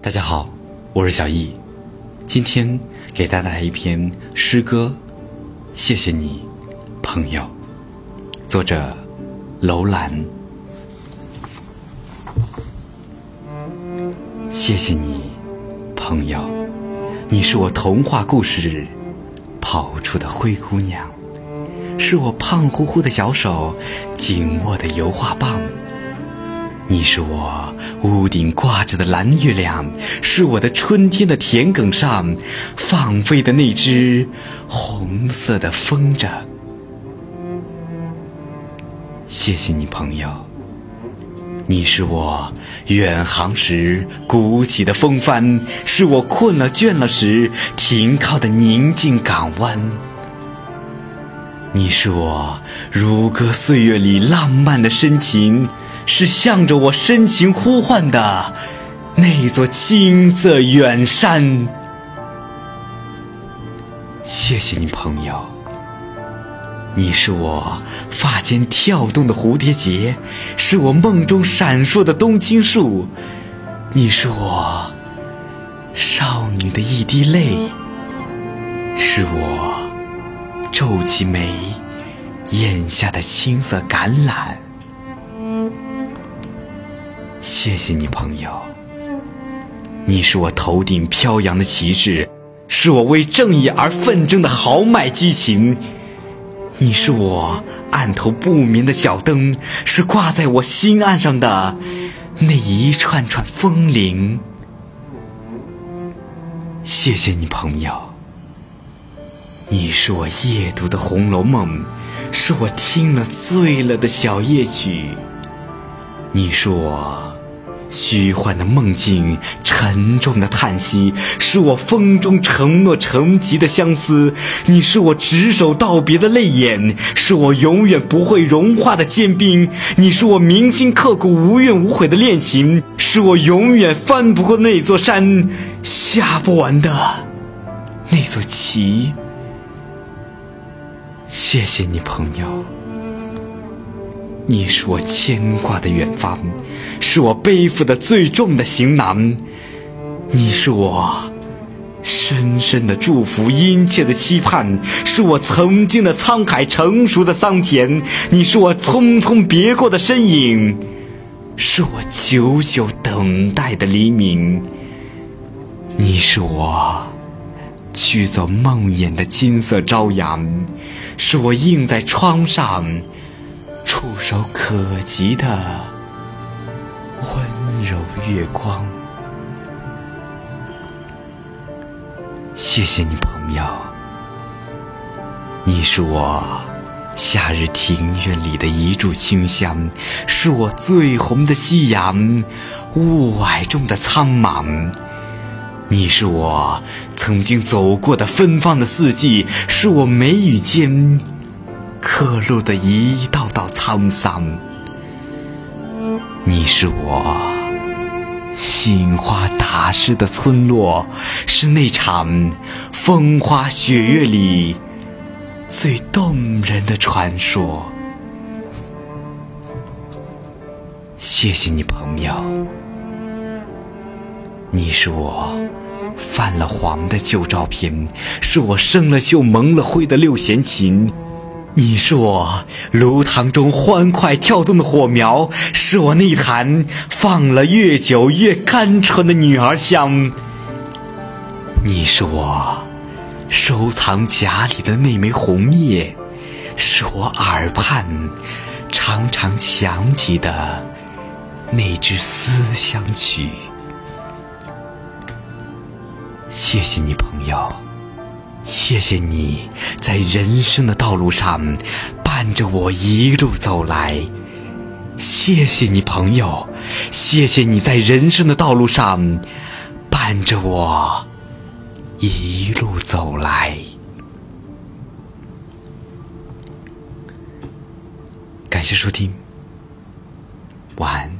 大家好，我是小易，今天给大家带来一篇诗歌，谢谢你，朋友。作者楼兰。谢谢你，朋友，你是我童话故事跑出的灰姑娘，是我胖乎乎的小手紧握的油画棒。你是我屋顶挂着的蓝月亮，是我的春天的田埂上放飞的那只红色的风筝。谢谢你，朋友。你是我远航时鼓起的风帆，是我困了倦了时停靠的宁静港湾。你是我如歌岁月里浪漫的深情。是向着我深情呼唤的那座青色远山。谢谢你，朋友。你是我发间跳动的蝴蝶结，是我梦中闪烁的冬青树。你是我少女的一滴泪，是我皱起眉眼下的青色橄榄。谢谢你，朋友。你是我头顶飘扬的旗帜，是我为正义而奋争的豪迈激情。你是我案头不眠的小灯，是挂在我心岸上的那一串串风铃。谢谢你，朋友。你是我夜读的《红楼梦》，是我听了醉了的小夜曲。你是我。虚幻的梦境，沉重的叹息，是我风中承诺成疾的相思；你是我执手道别的泪眼，是我永远不会融化的坚冰；你是我铭心刻骨、无怨无悔的恋情，是我永远翻不过那座山、下不完的那座棋。谢谢你，朋友。你是我牵挂的远方，是我背负的最重的行囊。你是我深深的祝福，殷切的期盼，是我曾经的沧海，成熟的桑田。你是我匆匆别过的身影，是我久久等待的黎明。你是我驱走梦魇的金色朝阳，是我映在窗上。触手可及的温柔月光，谢谢你，朋友。你是我夏日庭院里的一柱清香，是我最红的夕阳，雾霭中的苍茫。你是我曾经走过的芬芳的四季，是我眉宇间。刻录的一道道沧桑，你是我杏花打湿的村落，是那场风花雪月里最动人的传说。谢谢你，朋友，你是我泛了黄的旧照片，是我生了锈蒙了灰的六弦琴。你是我炉膛中欢快跳动的火苗，是我那坛放了越久越甘醇的女儿香。你是我收藏夹里的那枚红叶，是我耳畔常常响起的那支思乡曲。谢谢你，朋友。谢谢你在人生的道路上伴着我一路走来，谢谢你朋友，谢谢你在人生的道路上伴着我一路走来。感谢收听，晚安。